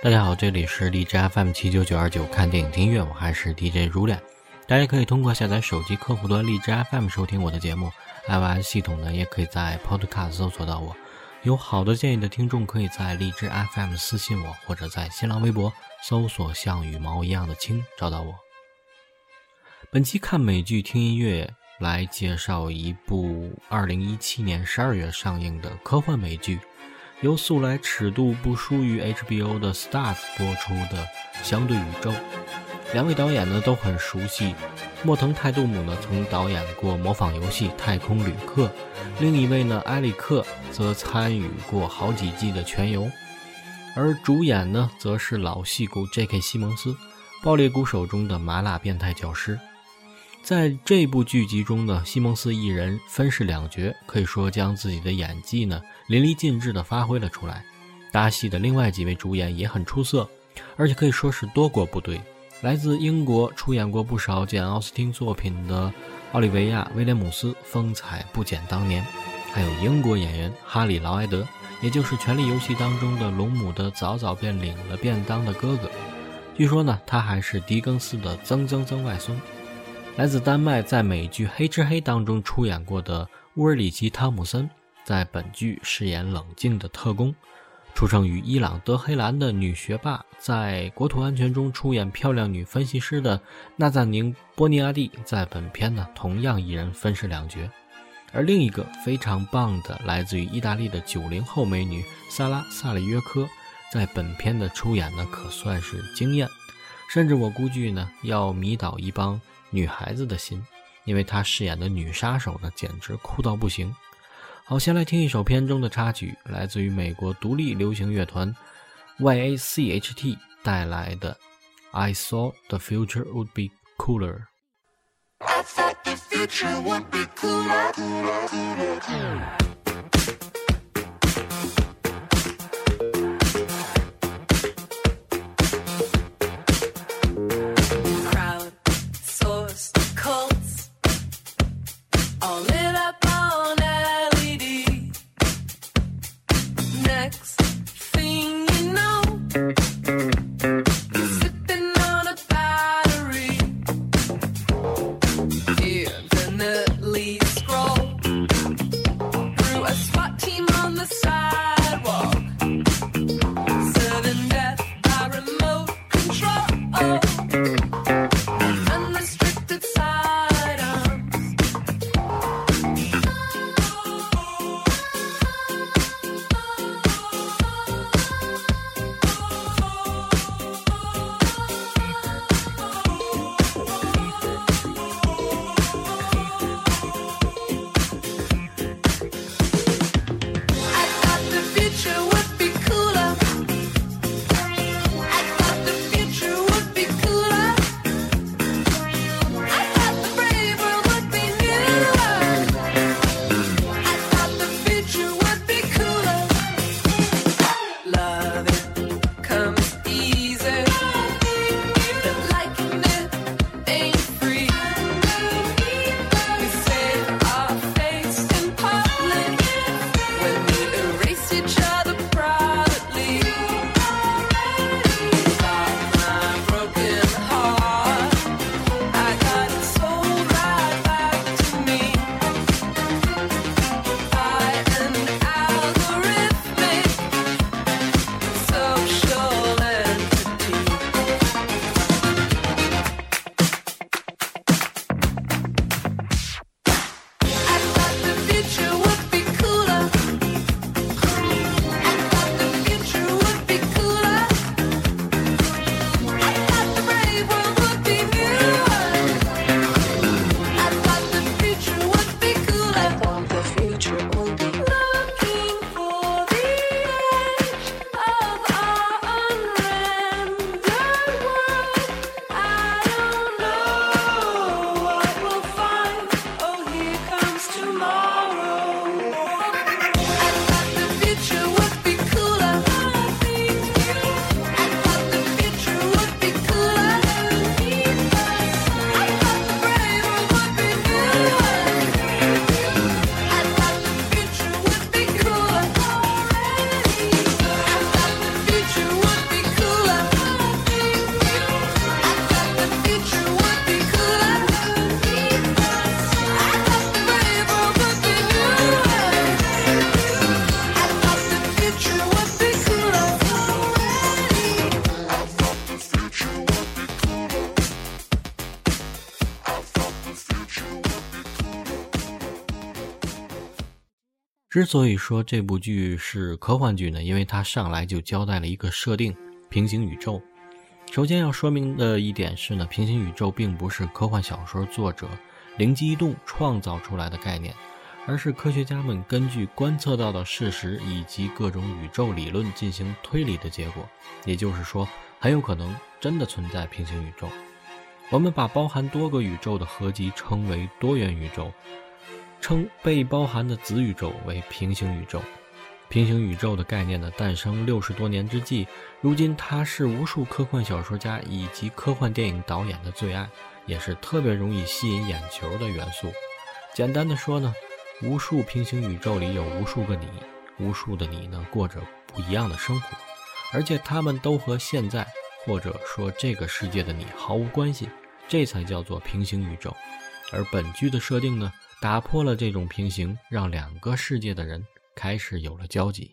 大家好，这里是荔枝 FM 七九九二九，看电影听音乐，我还是 DJ 如恋。大家可以通过下载手机客户端荔枝 FM 收听我的节目，iOS 系统呢也可以在 Podcast 搜索到我。有好的建议的听众可以在荔枝 FM 私信我，或者在新浪微博搜索“像羽毛一样的青”找到我。本期看美剧听音乐。来介绍一部二零一七年十二月上映的科幻美剧，由素来尺度不输于 HBO 的 Stars 播出的《相对宇宙》。两位导演呢都很熟悉，莫腾泰杜姆呢曾导演过模仿游戏《太空旅客》，另一位呢埃里克则参与过好几季的《全游》，而主演呢则是老戏骨 J.K. 西蒙斯，《爆裂鼓手》中的麻辣变态教师。在这部剧集中呢，西蒙斯一人分饰两角，可以说将自己的演技呢淋漓尽致地发挥了出来。搭戏的另外几位主演也很出色，而且可以说是多国部队。来自英国，出演过不少简·奥斯汀作品的奥利维亚·威廉姆斯风采不减当年，还有英国演员哈里·劳埃德，也就是《权力游戏》当中的龙母的早早便领了便当的哥哥。据说呢，他还是狄更斯的曾曾曾外孙。来自丹麦，在美剧《黑吃黑》当中出演过的乌尔里奇·汤姆森，在本剧饰演冷静的特工；出生于伊朗德黑兰的女学霸，在《国土安全》中出演漂亮女分析师的纳赞宁·波尼亚蒂，在本片呢同样一人分饰两角。而另一个非常棒的，来自于意大利的九零后美女萨拉·萨里约科，在本片的出演呢可算是惊艳，甚至我估计呢要迷倒一帮。女孩子的心因为她饰演的女杀手呢简直酷到不行好先来听一首片中的插曲来自于美国独立流行乐团 yacht 带来的 i thought the future would be cooler i thought the future would be cooler cooler cooler cooler 之所以说这部剧是科幻剧呢，因为它上来就交代了一个设定：平行宇宙。首先要说明的一点是呢，平行宇宙并不是科幻小说作者灵机一动创造出来的概念，而是科学家们根据观测到的事实以及各种宇宙理论进行推理的结果。也就是说，很有可能真的存在平行宇宙。我们把包含多个宇宙的合集称为多元宇宙。称被包含的子宇宙为平行宇宙。平行宇宙的概念的诞生六十多年之际，如今它是无数科幻小说家以及科幻电影导演的最爱，也是特别容易吸引眼球的元素。简单的说呢，无数平行宇宙里有无数个你，无数的你呢过着不一样的生活，而且他们都和现在或者说这个世界的你毫无关系，这才叫做平行宇宙。而本剧的设定呢？打破了这种平行，让两个世界的人开始有了交集。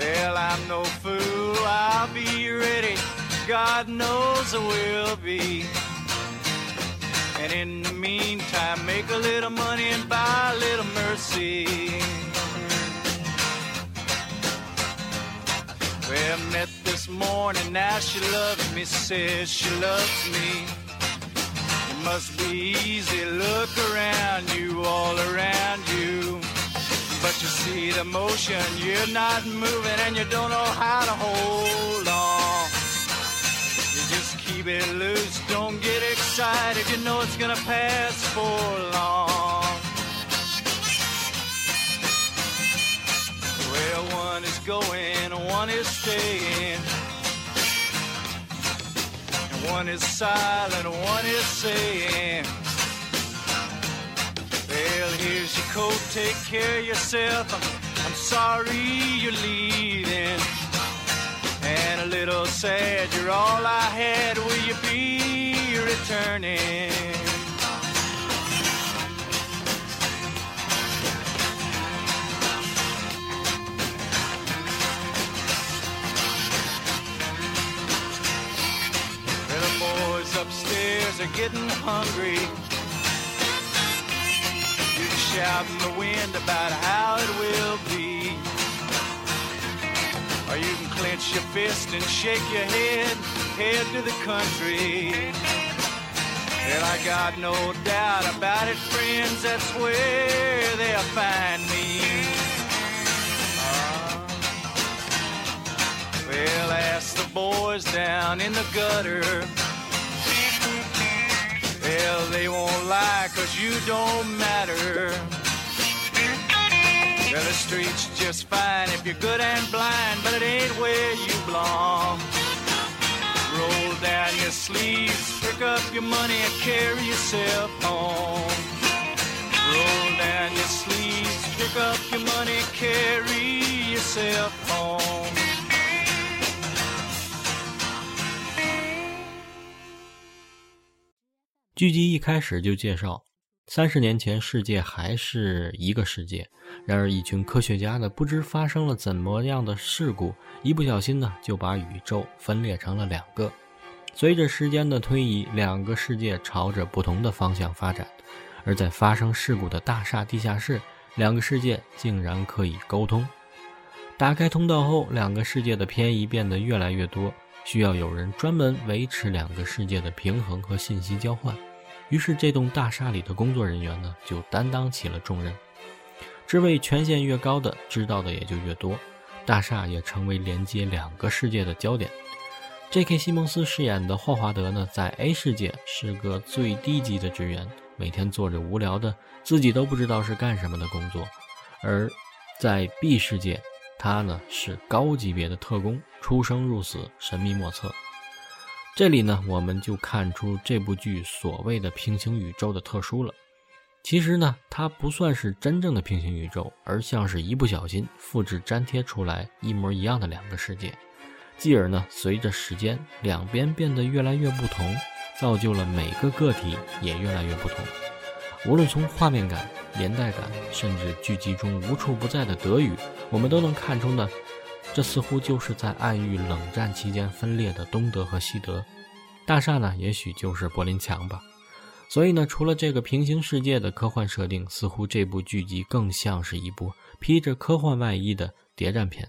Well, I'm no fool, I'll be ready. God knows I will be. And in the meantime, make a little money and buy a little mercy. Well, met this morning, now she loves me, says she loves me. It must be easy, look around you, all around you. But you see the motion, you're not moving and you don't know how to hold on. You just keep it loose, don't get excited, you know it's gonna pass for long. Well, one is going, one is staying. And one is silent, one is saying. Well, here's your coat, take care of yourself. I'm, I'm sorry you're leaving. And a little sad, you're all I had. Will you be returning? Little boys upstairs are getting hungry shout in the wind about how it will be. Or you can clench your fist and shake your head, head to the country. Well, I got no doubt about it, friends, that's where they'll find me. Uh, well, ask the boys down in the gutter. cause you don't matter. Well, the street's just fine if you're good and blind, but it ain't where you belong. Roll down your sleeves, pick up your money, and carry yourself home. Roll down your sleeves, pick up your money, carry yourself home. 剧集一开始就介绍， 三十年前世界还是一个世界，然而一群科学家呢，不知发生了怎么样的事故，一不小心呢，就把宇宙分裂成了两个。随着时间的推移，两个世界朝着不同的方向发展，而在发生事故的大厦地下室，两个世界竟然可以沟通。打开通道后，两个世界的偏移变得越来越多，需要有人专门维持两个世界的平衡和信息交换。于是，这栋大厦里的工作人员呢，就担当起了重任。职位权限越高的，知道的也就越多。大厦也成为连接两个世界的焦点。J.K. 西蒙斯饰演的霍华德呢，在 A 世界是个最低级的职员，每天做着无聊的、自己都不知道是干什么的工作；而在 B 世界，他呢是高级别的特工，出生入死，神秘莫测。这里呢，我们就看出这部剧所谓的平行宇宙的特殊了。其实呢，它不算是真正的平行宇宙，而像是一不小心复制粘贴出来一模一样的两个世界。继而呢，随着时间，两边变得越来越不同，造就了每个个体也越来越不同。无论从画面感、年代感，甚至剧集中无处不在的德语，我们都能看出呢，这似乎就是在暗喻冷战期间分裂的东德和西德。大厦呢，也许就是柏林墙吧。所以呢，除了这个平行世界的科幻设定，似乎这部剧集更像是一部披着科幻外衣的谍战片。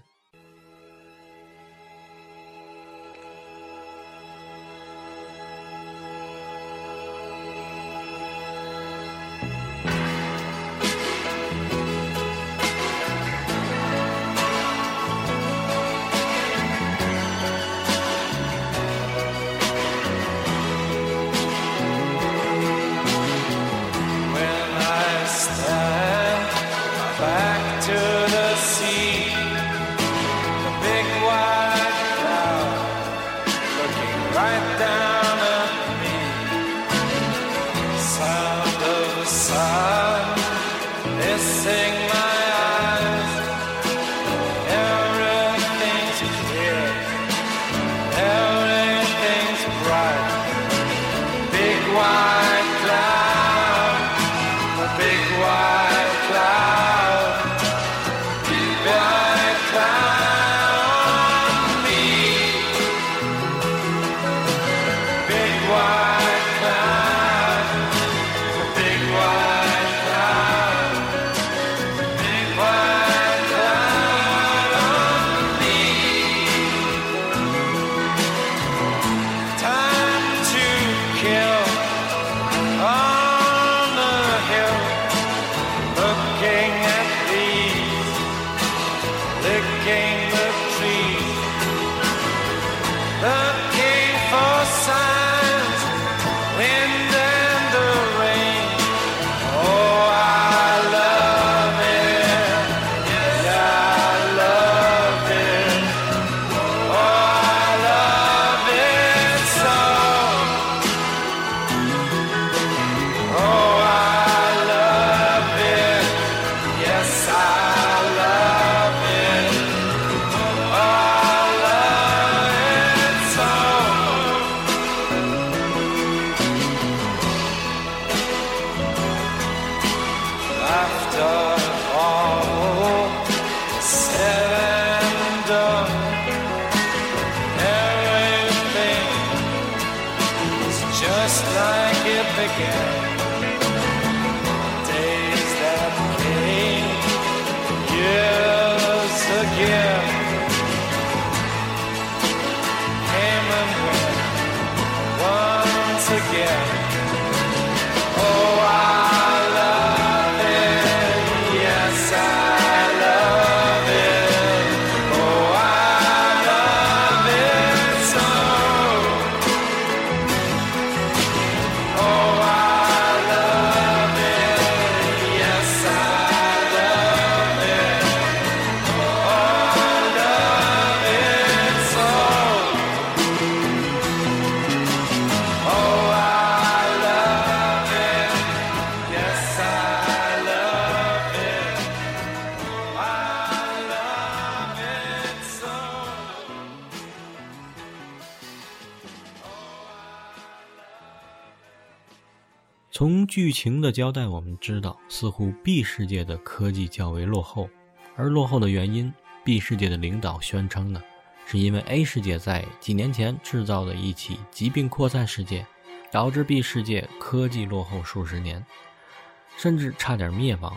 从剧情的交代，我们知道，似乎 B 世界的科技较为落后，而落后的原因，B 世界的领导宣称呢，是因为 A 世界在几年前制造的一起疾病扩散事件，导致 B 世界科技落后数十年，甚至差点灭亡。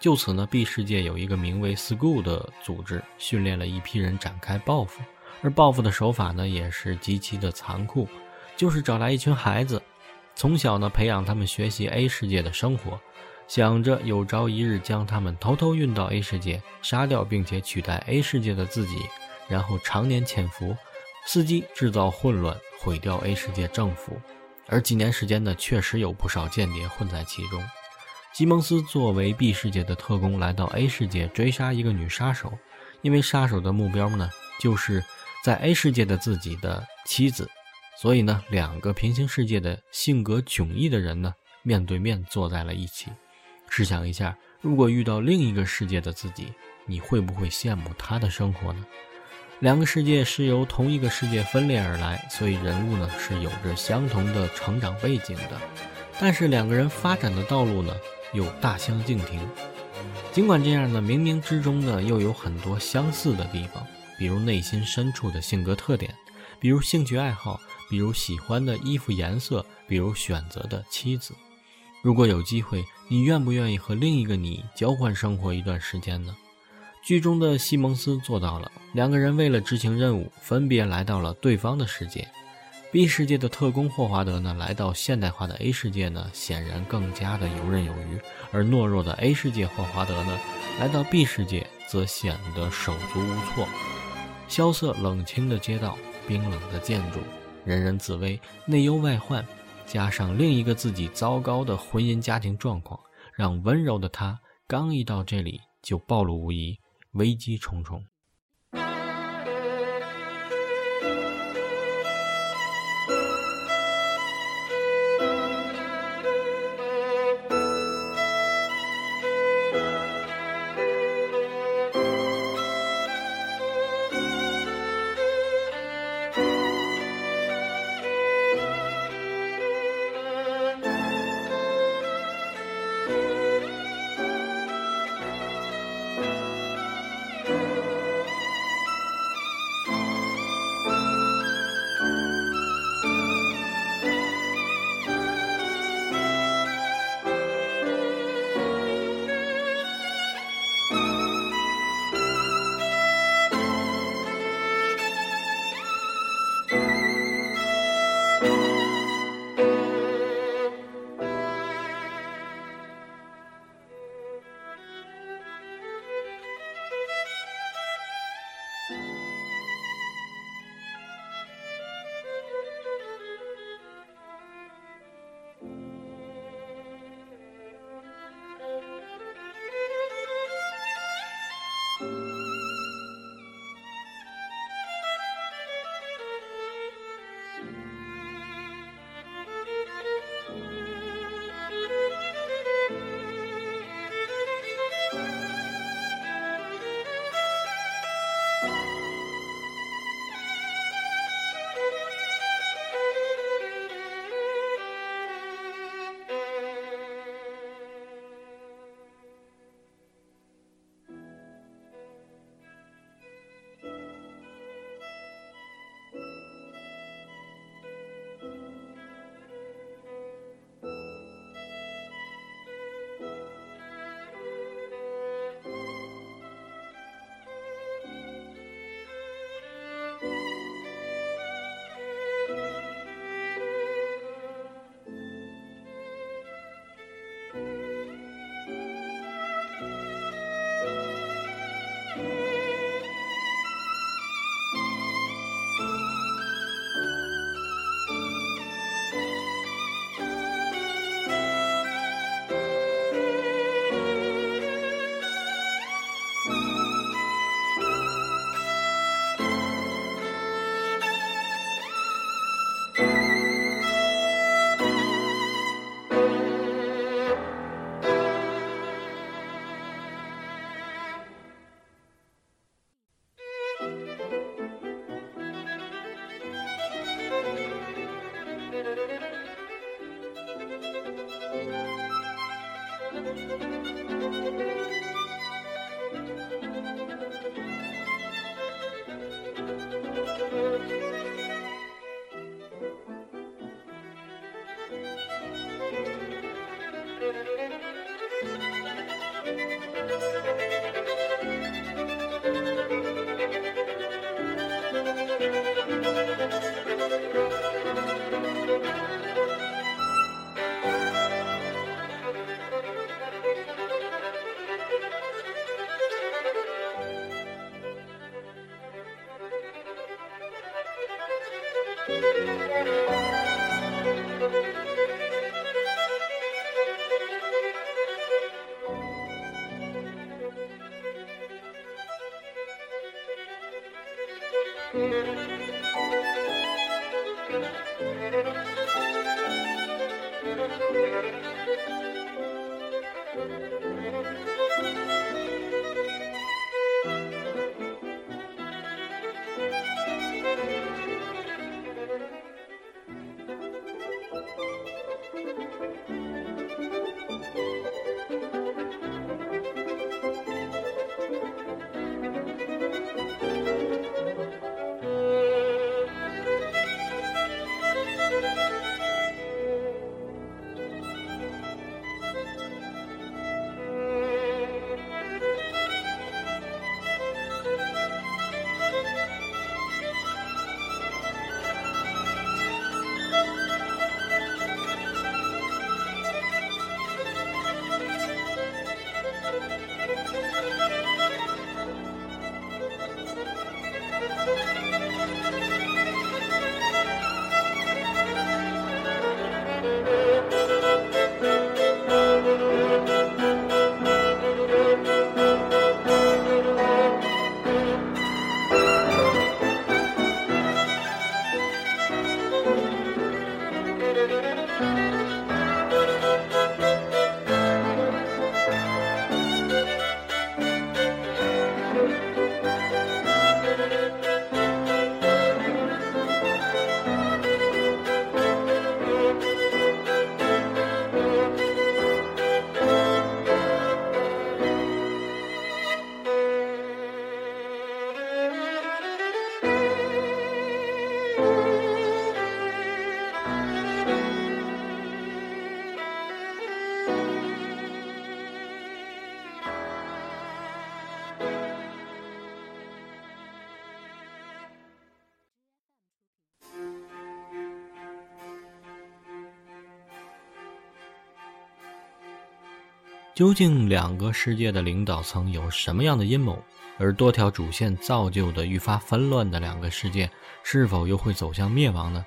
就此呢，B 世界有一个名为 School 的组织，训练了一批人展开报复，而报复的手法呢，也是极其的残酷，就是找来一群孩子。从小呢，培养他们学习 A 世界的生活，想着有朝一日将他们偷偷运到 A 世界，杀掉并且取代 A 世界的自己，然后常年潜伏，伺机制造混乱，毁掉 A 世界政府。而几年时间呢，确实有不少间谍混在其中。吉蒙斯作为 B 世界的特工，来到 A 世界追杀一个女杀手，因为杀手的目标呢，就是在 A 世界的自己的妻子。所以呢，两个平行世界的性格迥异的人呢，面对面坐在了一起。试想一下，如果遇到另一个世界的自己，你会不会羡慕他的生活呢？两个世界是由同一个世界分裂而来，所以人物呢是有着相同的成长背景的，但是两个人发展的道路呢又大相径庭。尽管这样呢，冥冥之中呢又有很多相似的地方，比如内心深处的性格特点，比如兴趣爱好，比如喜欢的衣服颜色，比如选择的妻子。如果有机会，你愿不愿意和另一个你交换生活一段时间呢？剧中的西蒙斯做到了，两个人为了执行任务，分别来到了对方的世界。B 世界的特工霍华德呢，来到现代化的 A 世界呢，显然更加的游刃有余；而懦弱的 A 世界霍华德呢，来到 B 世界则显得手足无措。萧瑟冷清的街道，冰冷的建筑，人人自危，内忧外患，加上另一个自己糟糕的婚姻家庭状况，让温柔的她刚一到这里就暴露无遗，危机重重。究竟两个世界的领导层有什么样的阴谋？而多条主线造就的愈发纷乱的两个世界，是否又会走向灭亡呢？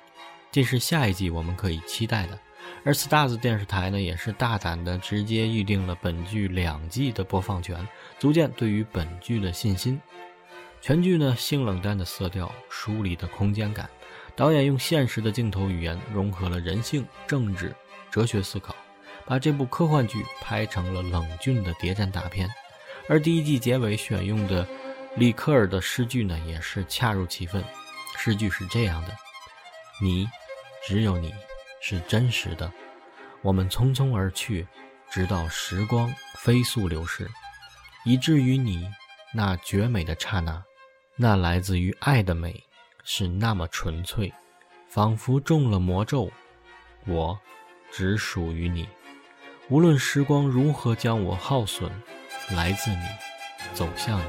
这是下一季我们可以期待的。而 Stars 电视台呢，也是大胆的直接预定了本剧两季的播放权，足见对于本剧的信心。全剧呢，性冷淡的色调，疏离的空间感，导演用现实的镜头语言融合了人性、政治、哲学思考，把这部科幻剧拍成了冷峻的谍战大片。而第一季结尾选用的里克尔的诗句呢，也是恰如其分。诗句是这样的：“你，只有你。”是真实的，我们匆匆而去，直到时光飞速流逝，以至于你那绝美的刹那，那来自于爱的美，是那么纯粹，仿佛中了魔咒。我只属于你，无论时光如何将我耗损，来自你，走向你。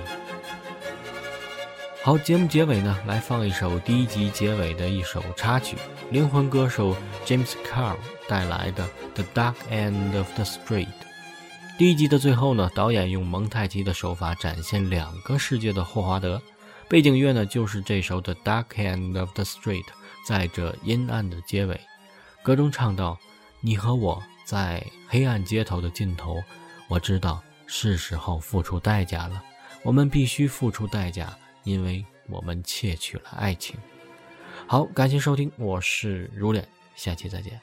好，节目结尾呢，来放一首第一集结尾的一首插曲，灵魂歌手 James Carl 带来的《The Dark End of the Street》。第一集的最后呢，导演用蒙太奇的手法展现两个世界的霍华德，背景乐呢就是这首《The Dark End of the Street》。在这阴暗的结尾，歌中唱到：“你和我在黑暗街头的尽头，我知道是时候付出代价了，我们必须付出代价。”因为我们窃取了爱情。好，感谢收听，我是如脸，下期再见。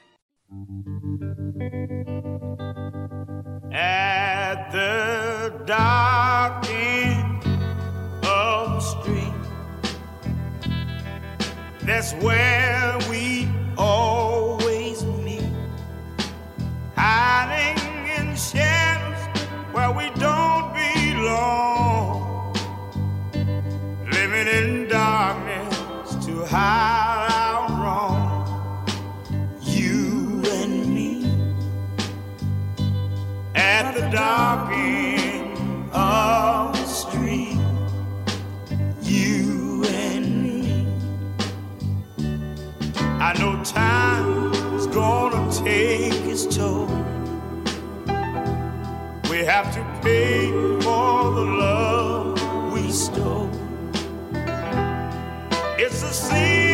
dark have to pay for the love we stole. It's a sin.